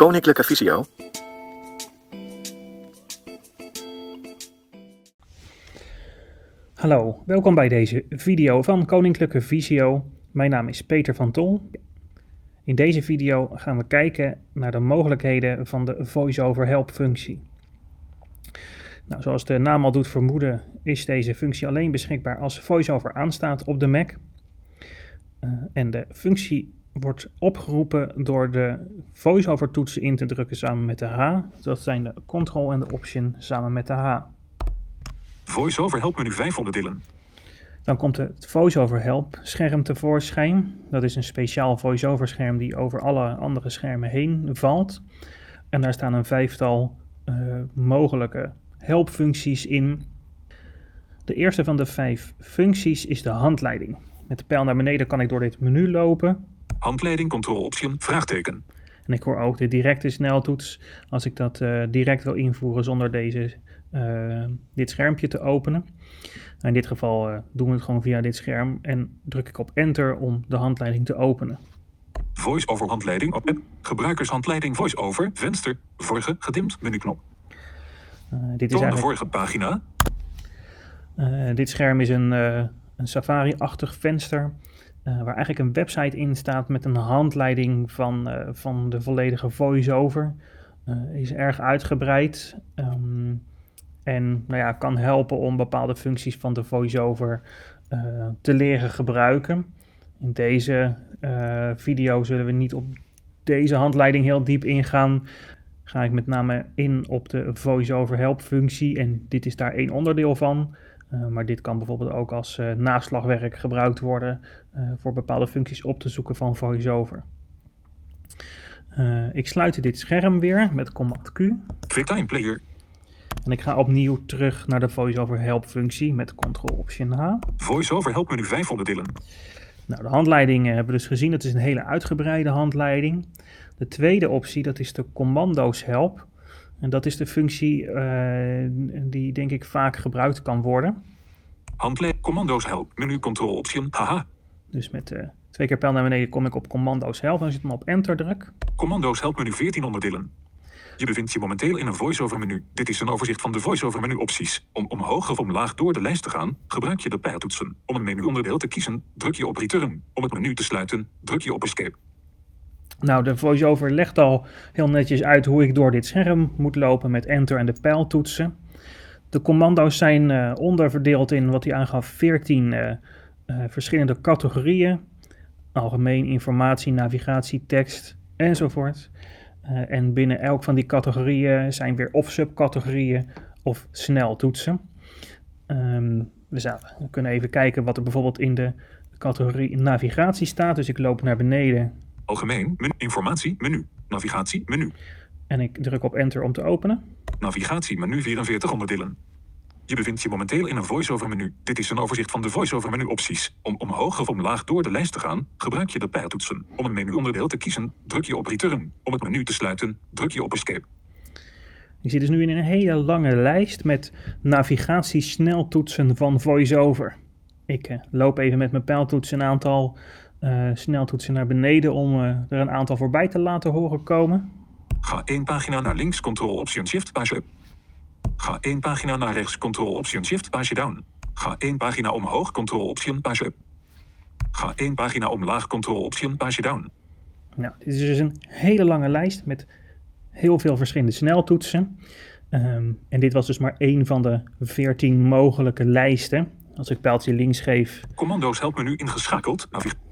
Koninklijke Visio. Hallo, welkom bij deze video van Koninklijke Visio. Mijn naam is Peter van Tol. In deze video gaan we kijken naar de mogelijkheden van de VoiceOver Help functie. Nou, zoals de naam al doet vermoeden, is deze functie alleen beschikbaar als VoiceOver aanstaat op de Mac. Uh, en de functie wordt opgeroepen door de VoiceOver toetsen in te drukken samen met de H. Dat zijn de Ctrl en de Option samen met de H. VoiceOver Help menu 5 onderdelen. Dan komt het VoiceOver Help scherm tevoorschijn. Dat is een speciaal VoiceOver scherm die over alle andere schermen heen valt. En daar staan een vijftal uh, mogelijke helpfuncties in. De eerste van de vijf functies is de handleiding. Met de pijl naar beneden kan ik door dit menu lopen. Handleiding, control option, vraagteken. En ik hoor ook de directe sneltoets als ik dat uh, direct wil invoeren zonder deze, uh, dit schermpje te openen. In dit geval uh, doen we het gewoon via dit scherm en druk ik op enter om de handleiding te openen. Voice-over handleiding op app. Gebruikershandleiding voice-over. Venster. Vorige gedimd menuknop. Dit is Toon de eigenlijk, vorige pagina. dit scherm is een, een Safari-achtig venster. Uh, waar eigenlijk een website in staat met een handleiding van, uh, van de volledige voice-over. Uh, is erg uitgebreid um, en nou ja, kan helpen om bepaalde functies van de voice-over te leren gebruiken. In deze video zullen we niet op deze handleiding heel diep ingaan. Ga ik met name in op de voice-over help functie en dit is daar één onderdeel van. Uh, maar dit kan bijvoorbeeld ook als uh, naslagwerk gebruikt worden uh, voor bepaalde functies op te zoeken van VoiceOver. ik sluit dit scherm weer met Command Q. QuickTime Player. En ik ga opnieuw terug naar de VoiceOver Help functie met Ctrl Option H. VoiceOver Help menu 5 onderdelen. Nou, de handleiding hebben we dus gezien. Dat is een hele uitgebreide handleiding. De tweede optie, dat is de Commando's Help. En dat is de functie uh, die denk ik vaak gebruikt kan worden. Handleiding, commando's help, menu control option, haha. Dus met uh, twee keer pijl naar beneden kom ik op commando's help en als ik hem op enter druk. Commando's help menu 14 onderdelen. Je bevindt je momenteel in een voice-over menu. Dit is een overzicht van de voice-over menu opties. Om omhoog of omlaag door de lijst te gaan, gebruik je de pijltoetsen. Om een menuonderdeel te kiezen, druk je op return. Om het menu te sluiten, druk je op escape. Nou, de voiceover legt al heel netjes uit hoe ik door dit scherm moet lopen met enter en de pijltoetsen. De commando's zijn uh, onderverdeeld in wat hij aangaf 14 uh, uh, verschillende categorieën. Algemeen, informatie, navigatie, tekst enzovoort. en binnen elk van die categorieën zijn weer of subcategorieën of sneltoetsen. Um, we, we kunnen even kijken wat er bijvoorbeeld in de categorie navigatie staat. Dus ik loop naar beneden Algemeen, menu, informatie, menu, navigatie, menu. En ik druk op enter om te openen. Navigatie, menu 44 onderdelen. Je bevindt je momenteel in een voice-over menu. Dit is een overzicht van de voice-over menu opties. Om omhoog of omlaag door de lijst te gaan, gebruik je de pijltoetsen. Om een menuonderdeel te kiezen, druk je op return. Om het menu te sluiten, druk je op escape. Ik zit dus nu in een hele lange lijst met navigatiesneltoetsen van voice-over. Ik uh, loop even met mijn pijltoets een aantal uh, sneltoetsen naar beneden om uh, er een aantal voorbij te laten horen komen. Ga één pagina naar links, Ctrl Option Shift page up. Ga één pagina naar rechts, Ctrl Option Shift page down. Ga één pagina omhoog, Ctrl Option page up. Ga één pagina omlaag, Ctrl Option page down. Nou, dit is dus een hele lange lijst met heel veel verschillende sneltoetsen. Um, en dit was dus maar één van de 14 mogelijke lijsten. Als ik pijltje links geef. Commando's helpmenu ingeschakeld.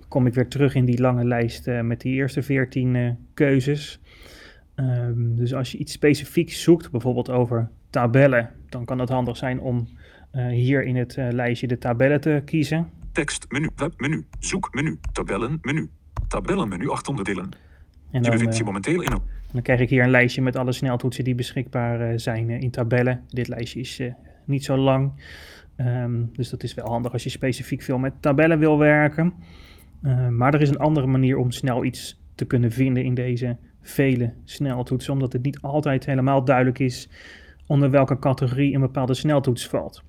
Kom ik weer terug in die lange lijst uh, met die eerste 14 uh, keuzes. Um, dus als je iets specifieks zoekt, bijvoorbeeld over tabellen, dan kan het handig zijn om uh, hier in het lijstje de tabellen te kiezen. Tekst, menu, webmenu, zoekmenu, tabellen, menu. Tabellenmenu 8 onderdelen. En je dan, bevindt je momenteel in. Dan krijg ik hier een lijstje met alle sneltoetsen die beschikbaar zijn in tabellen. Dit lijstje is niet zo lang. Um, dus dat is wel handig als je specifiek veel met tabellen wil werken. Uh, maar er is een andere manier om snel iets te kunnen vinden in deze vele sneltoetsen, omdat het niet altijd helemaal duidelijk is onder welke categorie een bepaalde sneltoets valt.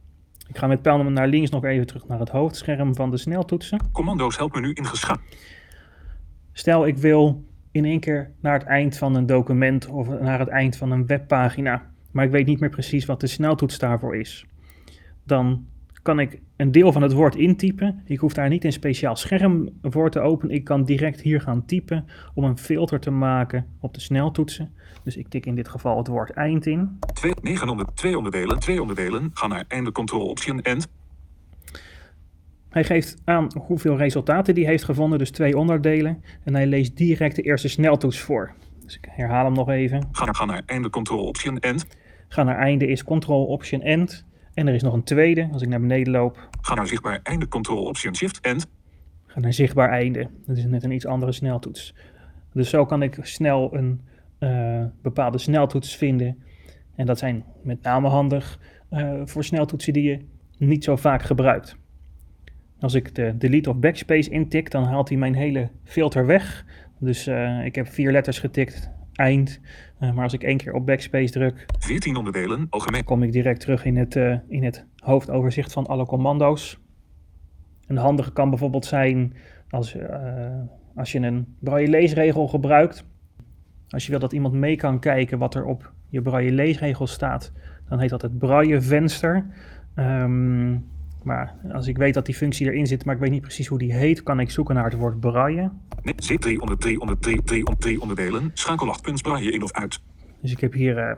Ik ga met pijl naar links nog even terug naar het hoofdscherm van de sneltoetsen. Commando's helpmenu ingeschakeld. Stel ik wil in één keer naar het eind van een document of naar het eind van een webpagina, maar ik weet niet meer precies wat de sneltoets daarvoor is. Dan kan ik een deel van het woord intypen. Ik hoef daar niet een speciaal scherm voor te openen. Ik kan direct hier gaan typen om een filter te maken op de sneltoetsen. Dus ik tik in dit geval het woord eind in. 2, 900, 2 onderdelen, 2 onderdelen. Ga naar einde control option end. Hij geeft aan hoeveel resultaten die heeft gevonden, dus twee onderdelen. En hij leest direct de eerste sneltoets voor. Dus ik herhaal hem nog even. Ga naar, ga naar einde control option end. Ga naar einde is Ctrl Option End. En er is nog een tweede. Als ik naar beneden loop, Ga naar zichtbaar einde control option shift end. ga naar zichtbaar einde. Dat is net een iets andere sneltoets. Dus zo kan ik snel een eh, bepaalde sneltoets vinden. En dat zijn met name handig eh, voor sneltoetsen die je niet zo vaak gebruikt. Als ik de delete of backspace intik, dan haalt hij mijn hele filter weg. Dus eh, ik heb vier letters getikt, eind. Eh, maar als ik één keer op backspace druk, 14 onderdelen, algemeen. kom ik direct terug in het, eh, in het hoofdoverzicht van alle commando's. Een handige kan bijvoorbeeld zijn als, eh, als je een braille leesregel gebruikt. Als je wil dat iemand mee kan kijken wat er op je braille leesregel staat, dan heet dat het braille venster. Ehm, maar als ik weet dat die functie erin zit, maar ik weet niet precies hoe die heet, kan ik zoeken naar het woord braille. Nee, zit 3 onder 3 onder 3 3 onder 3 onderdelen. Schakel 8 punts braille in of uit. Dus ik heb hier eh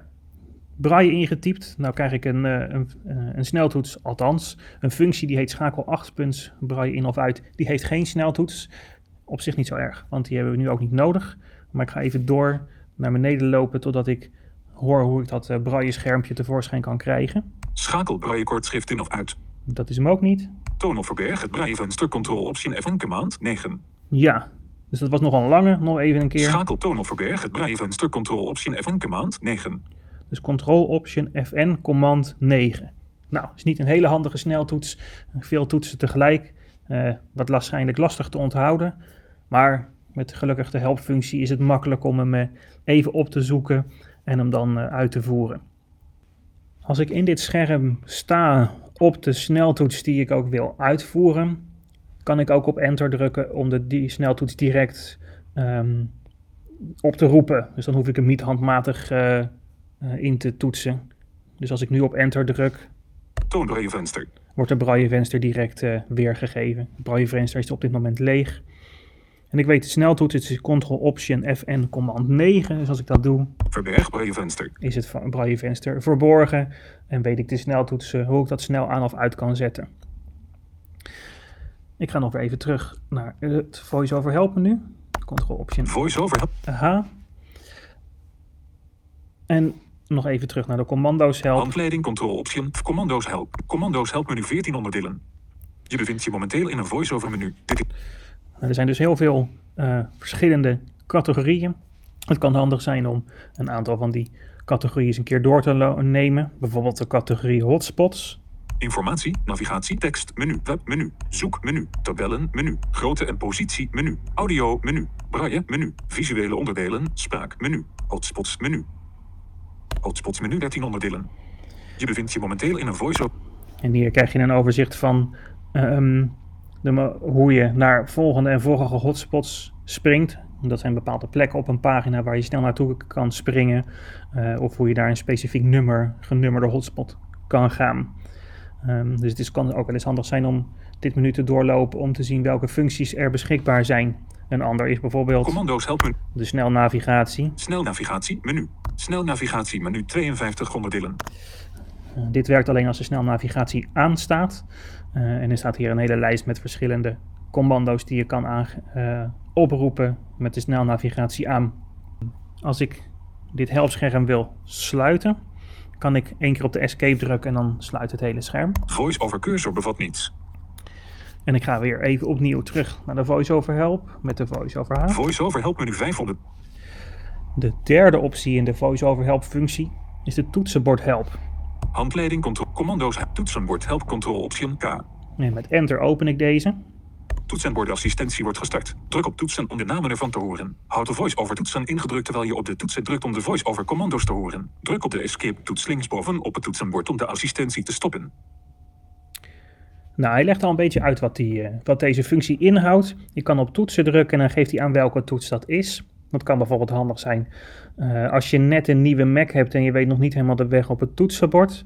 braille ingetypt. Nou krijg ik een, eh, een, eh, een sneltoets, althans een functie die heet schakel 8 punts braille in of uit. Die heeft geen sneltoets. Op zich niet zo erg, want die hebben we nu ook niet nodig. Maar ik ga even door naar beneden lopen totdat ik hoor hoe ik dat braille schermpje tevoorschijn kan krijgen. Schakel braille kortschrift in of uit. Dat is hem ook niet. Toon of verberg het braille venster control option F1 command 9. Ja, dus dat was nogal een lange. Nog even een keer. Schakel toon of verberg het braille venster control option F1 command 9. Dus Ctrl Option Fn Command 9. Nou, is niet een hele handige sneltoets. Veel toetsen tegelijk. eh, wat waarschijnlijk lastig te onthouden. Maar met gelukkig de helpfunctie is het makkelijk om hem eh, even op te zoeken en hem dan eh, uit te voeren. Als ik in dit scherm sta op de sneltoets die ik ook wil uitvoeren, kan ik ook op enter drukken om de, die sneltoets direct ehm, op te roepen. Dus dan hoef ik hem niet handmatig eh, eh, in te toetsen. Dus als ik nu op enter druk, venster. wordt de braillevenster direct eh, weergegeven. Het braillevenster is op dit moment leeg. En ik weet de sneltoets, het is Ctrl Option Fn Command 9. Dus als ik dat doe, Verberg braille venster. is het va- braillevenster verborgen. En weet ik de sneltoets hoe ik dat snel aan of uit kan zetten. Ik ga nog weer even terug naar het voice-over help menu. Ctrl Option Voice-over help. H. En nog even terug naar de commando's help. Handleiding control option. Commando's help. Commando's help menu 14 onderdelen. Je bevindt je momenteel in een voice-over menu. Dit is Er zijn dus heel veel eh, verschillende categorieën. Het kan handig zijn om een aantal van die categorieën eens een keer door te nemen. Bijvoorbeeld de categorie hotspots. informatie, navigatie, tekst, menu, webmenu, zoekmenu, tabellen, menu, grootte en positie, menu, audio, menu, braille, menu, visuele onderdelen, spraak, menu, hotspots, menu. Hotspots menu 13 onderdelen. Je bevindt je momenteel in een voice-over. En hier krijg je een overzicht van ehm, de, hoe je naar volgende en vorige hotspots springt. Dat zijn bepaalde plekken op een pagina waar je snel naartoe kan springen. eh, of hoe je daar een specifiek nummer, genummerde hotspot kan gaan. Ehm, dus het is, kan ook wel eens handig zijn om dit menu te doorlopen om te zien welke functies er beschikbaar zijn. Een ander is bijvoorbeeld Commando's help menu. de snelnavigatie. Snelnavigatie, menu. Snelnavigatie, menu 52 onderdelen. Eh, dit werkt alleen als de snelnavigatie aanstaat. Eh, en er staat hier een hele lijst met verschillende commando's die je kan aange- eh, oproepen met de snelnavigatie aan. Als ik dit helpscherm wil sluiten, kan ik één keer op de escape drukken en dan sluit het hele scherm. Voice-over cursor bevat niets. En ik ga weer even opnieuw terug naar de voice-over help met de voice-over H. Voice-over help menu 500. De derde optie in de voice-over help functie is de toetsenbord help. Handleiding control. Commando's toetsenbord help control option K. En met enter open ik deze. Toetsenbordassistentie wordt gestart. Druk op toetsen om de namen ervan te horen. Houd de voice-over toetsen ingedrukt terwijl je op de toetsen drukt om de voice-over commando's te horen. Druk op de escape toets linksboven op het toetsenbord om de assistentie te stoppen. Nou, hij legt al een beetje uit wat, die, eh, wat deze functie inhoudt. Je kan op toetsen drukken en dan geeft hij aan welke toets dat is. Dat kan bijvoorbeeld handig zijn uh, als je net een nieuwe Mac hebt en je weet nog niet helemaal de weg op het toetsenbord.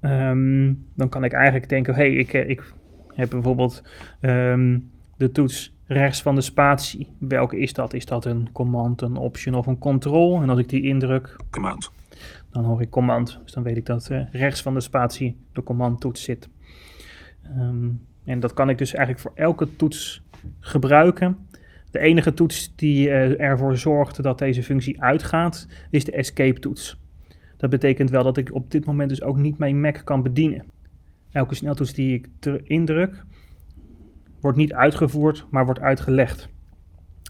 Um, dan kan ik eigenlijk denken, hé, hey, ik, ik heb bijvoorbeeld um, de toets rechts van de spatie. Welke is dat? Is dat een command, een option of een control? En als ik die indruk... Command. Dan hoor ik command. Dus dan weet ik dat uh, rechts van de spatie de command toets zit. Um, en dat kan ik dus eigenlijk voor elke toets gebruiken. De enige toets die uh, ervoor zorgt dat deze functie uitgaat, is de escape toets. Dat betekent wel dat ik op dit moment dus ook niet mijn Mac kan bedienen. Elke sneltoets die ik indruk, wordt niet uitgevoerd, maar wordt uitgelegd.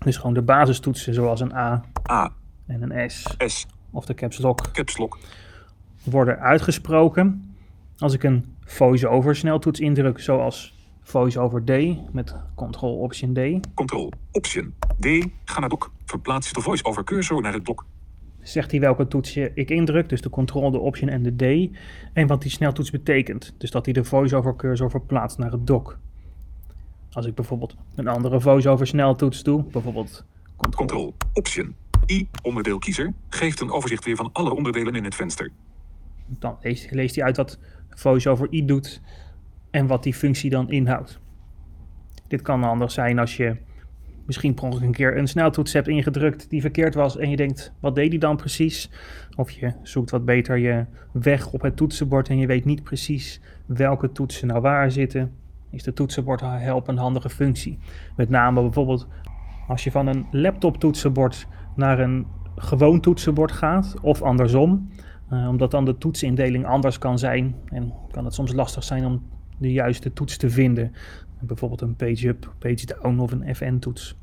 Dus gewoon de basistoetsen zoals een A, A. en een S, S. of de caps lock, caps lock worden uitgesproken. Als ik een voice-over sneltoets indruk, zoals voice-over D met Ctrl-Option D. Ctrl-Option D, ga naar dock. Verplaats de voice-over cursor naar het dock. Zegt hij welke toets ik indruk, dus de Ctrl, de Option en de D. En wat die sneltoets betekent, dus dat hij de voice-over cursor verplaatst naar het dock. Als ik bijvoorbeeld een andere voice-over sneltoets doe, bijvoorbeeld Ctrl, Option, I, onderdeel kiezer, geeft een overzicht weer van alle onderdelen in het venster. Dan leest, leest hij uit wat voice-over I doet en wat die functie dan inhoudt. Dit kan handig zijn als je misschien per ongeluk een keer een sneltoets hebt ingedrukt die verkeerd was en je denkt, wat deed die dan precies? Of je zoekt wat beter je weg op het toetsenbord en je weet niet precies welke toetsen nou waar zitten is de toetsenbord help een handige functie. Met name bijvoorbeeld als je van een laptop toetsenbord naar een gewoon toetsenbord gaat of andersom. Uh, omdat dan de toetsindeling anders kan zijn en kan het soms lastig zijn om de juiste toets te vinden. Bijvoorbeeld een page up, page down of een FN-toets.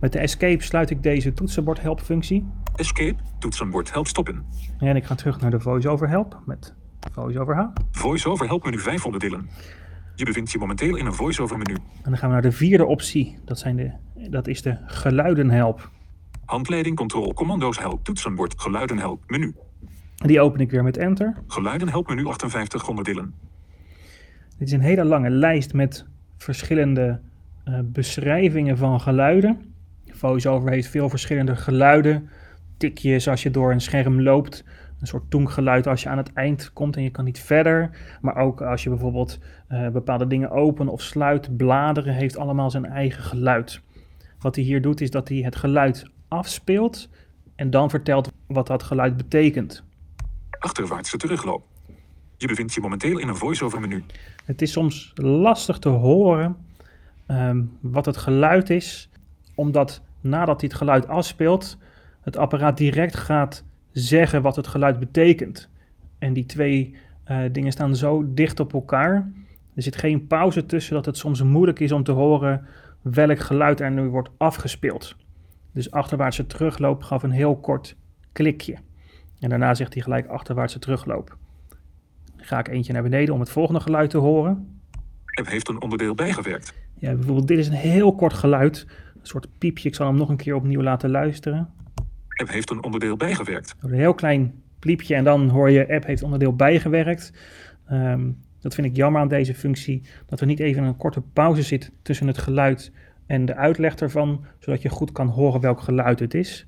Met de escape sluit ik deze toetsenbord help functie. Escape, toetsenbord help stoppen. En ik ga terug naar de voice-over help met voice-over H. Voice-over help menu 5 onderdelen. Je bevindt je momenteel in een voice-over menu. En dan gaan we naar de vierde optie. Dat, zijn de, dat is de geluidenhelp. Handleiding, control, commando's help, toetsenbord, geluidenhelp, menu. Die open ik weer met enter. Geluidenhelp menu 58 onderdelen. Dit is een hele lange lijst met verschillende uh, beschrijvingen van geluiden. VoiceOver heeft veel verschillende geluiden. Tikjes als je door een scherm loopt een soort toengeluid als je aan het eind komt en je kan niet verder. Maar ook als je bijvoorbeeld uh, bepaalde dingen open of sluit, bladeren, heeft allemaal zijn eigen geluid. Wat hij hier doet is dat hij het geluid afspeelt en dan vertelt wat dat geluid betekent. Achterwaartse terugloop. Je bevindt je momenteel in een voice-over menu. Het is soms lastig te horen um, wat het geluid is, omdat nadat hij het geluid afspeelt, het apparaat direct gaat zeggen wat het geluid betekent. En die twee uh, dingen staan zo dicht op elkaar. Er zit geen pauze tussen dat het soms moeilijk is om te horen welk geluid er nu wordt afgespeeld. Dus achterwaartse terugloop gaf een heel kort klikje. En daarna zegt hij gelijk achterwaartse terugloop. Ga ik eentje naar beneden om het volgende geluid te horen. Er heeft een onderdeel bijgewerkt. Ja, bijvoorbeeld dit is een heel kort geluid. Een soort piepje. Ik zal hem nog een keer opnieuw laten luisteren. App heeft een onderdeel bijgewerkt. Een heel klein pliepje en dan hoor je app heeft onderdeel bijgewerkt. Um, dat vind ik jammer aan deze functie, dat er niet even een korte pauze zit tussen het geluid en de uitleg ervan, zodat je goed kan horen welk geluid het is.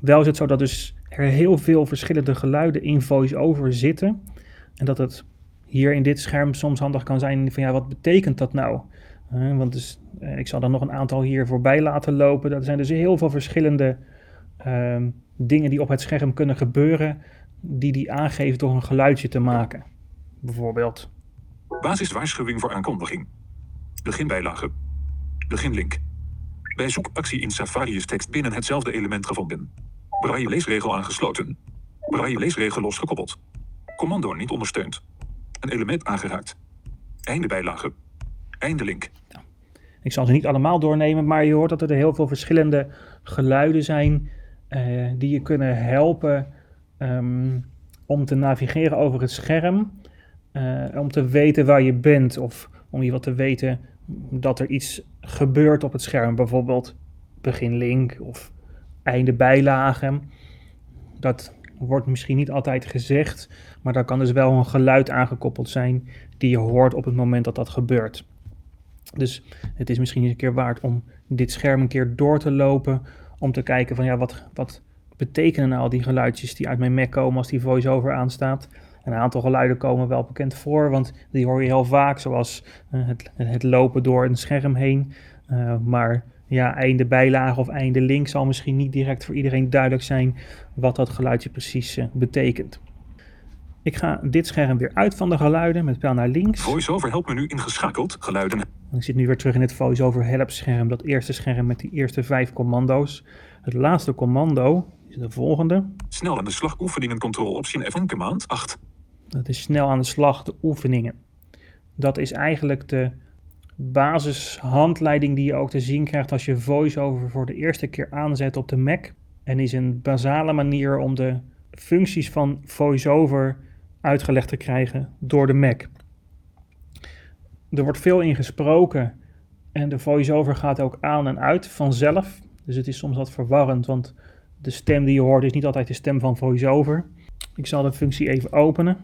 Wel is het zo dat dus er heel veel verschillende geluiden in voice-over zitten en dat het hier in dit scherm soms handig kan zijn van ja, wat betekent dat nou? Want dus, uh, ik zal dan nog een aantal hier voorbij laten lopen. Dat zijn dus heel veel verschillende um, dingen die op het scherm kunnen gebeuren, die die aangeeft door een geluidje te maken. Bijvoorbeeld. Basiswaarschuwing voor aankondiging. Beginbijlage. Beginlink. Bij zoekactie in Safari is tekst binnen hetzelfde element gevonden. Braille leesregel aangesloten. Braille leesregel losgekoppeld. Commando niet ondersteund. Een element aangeraakt. Einde bijlage. Einde link. Ik zal ze niet allemaal doornemen, maar je hoort dat er heel veel verschillende geluiden zijn uh, die je kunnen helpen um, om te navigeren over het scherm. Uh, om te weten waar je bent of om je wat te weten dat er iets gebeurt op het scherm. Bijvoorbeeld begin link of einde bijlage. Dat wordt misschien niet altijd gezegd, maar daar kan dus wel een geluid aangekoppeld zijn die je hoort op het moment dat dat gebeurt. Dus het is misschien eens een keer waard om dit scherm een keer door te lopen om te kijken van ja, wat, wat betekenen nou al die geluidjes die uit mijn Mac komen als die voice-over aanstaat. Een aantal geluiden komen wel bekend voor, want die hoor je heel vaak, zoals uh, het, het, lopen door een scherm heen. Uh, maar ja, einde bijlage of einde link zal misschien niet direct voor iedereen duidelijk zijn wat dat geluidje precies uh, betekent. Ik ga dit scherm weer uit van de geluiden met pijl naar links. Voice-over help menu ingeschakeld, geluiden. Ik zit nu weer terug in het voice-over help scherm, dat eerste scherm met die eerste vijf commando's. Het laatste commando is de volgende. Snel aan de slag oefeningen control option F1 command 8. Dat is snel aan de slag de oefeningen. Dat is eigenlijk de basishandleiding die je ook te zien krijgt als je voice-over voor de eerste keer aanzet op de Mac. En is een basale manier om de functies van voice-over uitgelegd te krijgen door de Mac. Er wordt veel in gesproken en de voice-over gaat ook aan en uit vanzelf. Dus het is soms wat verwarrend, want de stem die je hoort is niet altijd de stem van voice-over. Ik zal de functie even openen.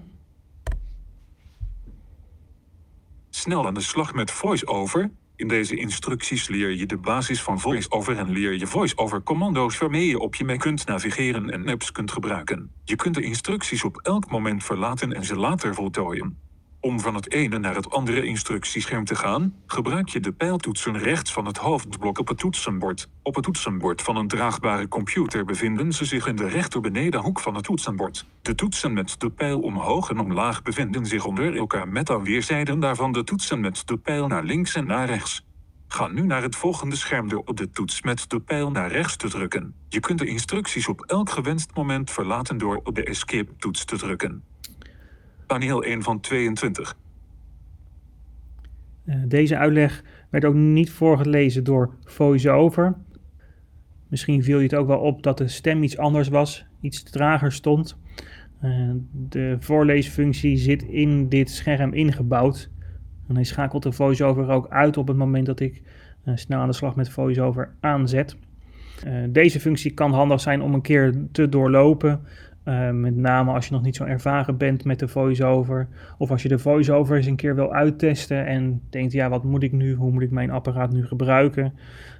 Snel aan de slag met voice-over. In deze instructies leer je de basis van voice-over en leer je voice-over commando's waarmee je op je Mac kunt navigeren en apps kunt gebruiken. Je kunt de instructies op elk moment verlaten en ze later voltooien. Om van het ene naar het andere instructiescherm te gaan, gebruik je de pijltoetsen rechts van het hoofdblok op het toetsenbord. Op het toetsenbord van een draagbare computer bevinden ze zich in de rechterbenedenhoek van het toetsenbord. De toetsen met de pijl omhoog en omlaag bevinden zich onder elkaar met aan weerszijden daarvan de toetsen met de pijl naar links en naar rechts. Ga nu naar het volgende scherm door op de toets met de pijl naar rechts te drukken. Je kunt de instructies op elk gewenst moment verlaten door op de escape-toets te drukken. Paneel 1 van 22. Uh, deze uitleg werd ook niet voorgelezen door VoiceOver. Misschien viel je het ook wel op dat de stem iets anders was, iets trager stond. Uh, de voorleesfunctie zit in dit scherm ingebouwd. En hij schakelt de VoiceOver ook uit op het moment dat ik uh, snel aan de slag met VoiceOver aanzet. deze functie kan handig zijn om een keer te doorlopen uh, met name als je nog niet zo ervaren bent met de voice-over. Of als je de voice-over eens een keer wil uittesten en denkt, ja, wat moet ik nu? Hoe moet ik mijn apparaat nu gebruiken?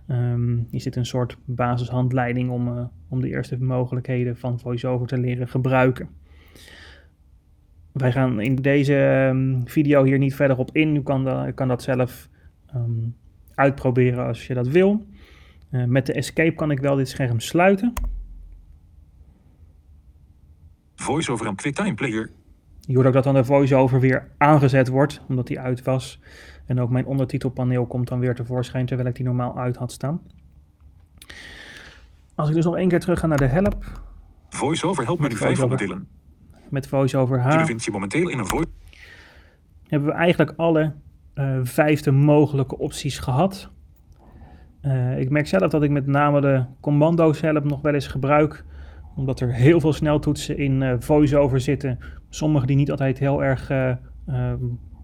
Um, hier zit een soort basishandleiding om, uh, om de eerste mogelijkheden van voice-over te leren gebruiken. Wij gaan in deze um, video hier niet verder op in. U kan, kan dat zelf um, uitproberen als je dat wil. Uh, met de escape kan ik wel dit scherm sluiten. Voice-over en QuickTime Player. Je hoort ook dat dan de voice-over weer aangezet wordt, omdat die uit was. En ook mijn ondertitelpaneel komt dan weer tevoorschijn, terwijl ik die normaal uit had staan. Als ik dus nog één keer terug ga naar de help. Voice-over help menu 5 onderdelen. Met voice-over H. Je bevindt je momenteel in een voice... Hebben we eigenlijk alle uh, vijfde mogelijke opties gehad. Uh, ik merk zelf dat ik met name de commando's help nog wel eens gebruik omdat er heel veel sneltoetsen in uh, voice-over zitten. Sommige die niet altijd heel erg uh, uh,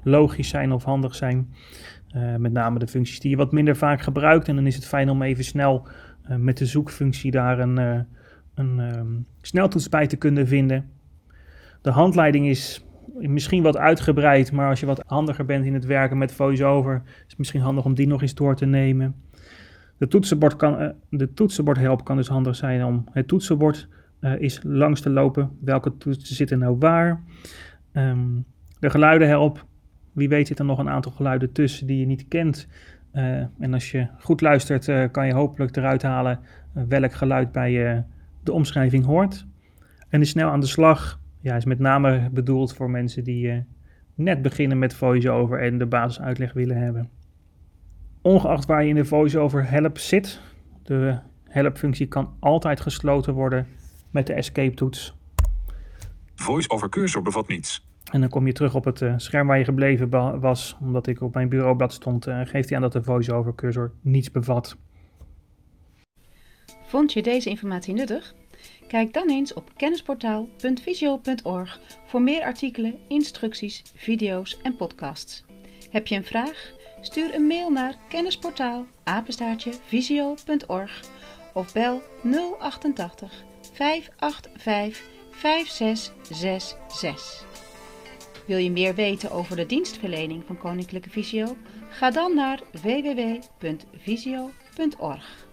logisch zijn of handig zijn. met name de functies die je wat minder vaak gebruikt. En dan is het fijn om even snel met de zoekfunctie daar een, een um, sneltoets bij te kunnen vinden. De handleiding is misschien wat uitgebreid, maar als je wat handiger bent in het werken met voice-over, is het misschien handig om die nog eens door te nemen. De toetsenbord, kan, de toetsenbordhelp kan dus handig zijn om het toetsenbord uh, is langs te lopen. Welke toetsen zitten nou waar? Um, de geluidenhelp. Wie weet zit er nog een aantal geluiden tussen die je niet kent. Uh, en als je goed luistert, uh, kan je hopelijk eruit halen welk geluid bij de omschrijving hoort. En de snel aan de slag ja, is met name bedoeld voor mensen die net beginnen met voice-over en de basisuitleg willen hebben. Ongeacht waar je in de voice-over help zit, de help-functie kan altijd gesloten worden met de escape toets. Voice over cursor bevat niets. En dan kom je terug op het uh, scherm waar je gebleven was, omdat ik op mijn bureaublad stond. Uh, geeft hij aan dat de voice-over cursor niets bevat. Vond je deze informatie nuttig? Kijk dan eens op kennisportaal.visio.org voor meer artikelen, instructies, video's en podcasts. Heb je een vraag? Stuur een mail naar kennisportaal of bel 088 585 5666. Wil je meer weten over de dienstverlening van Koninklijke Visio? Ga dan naar www.visio.org.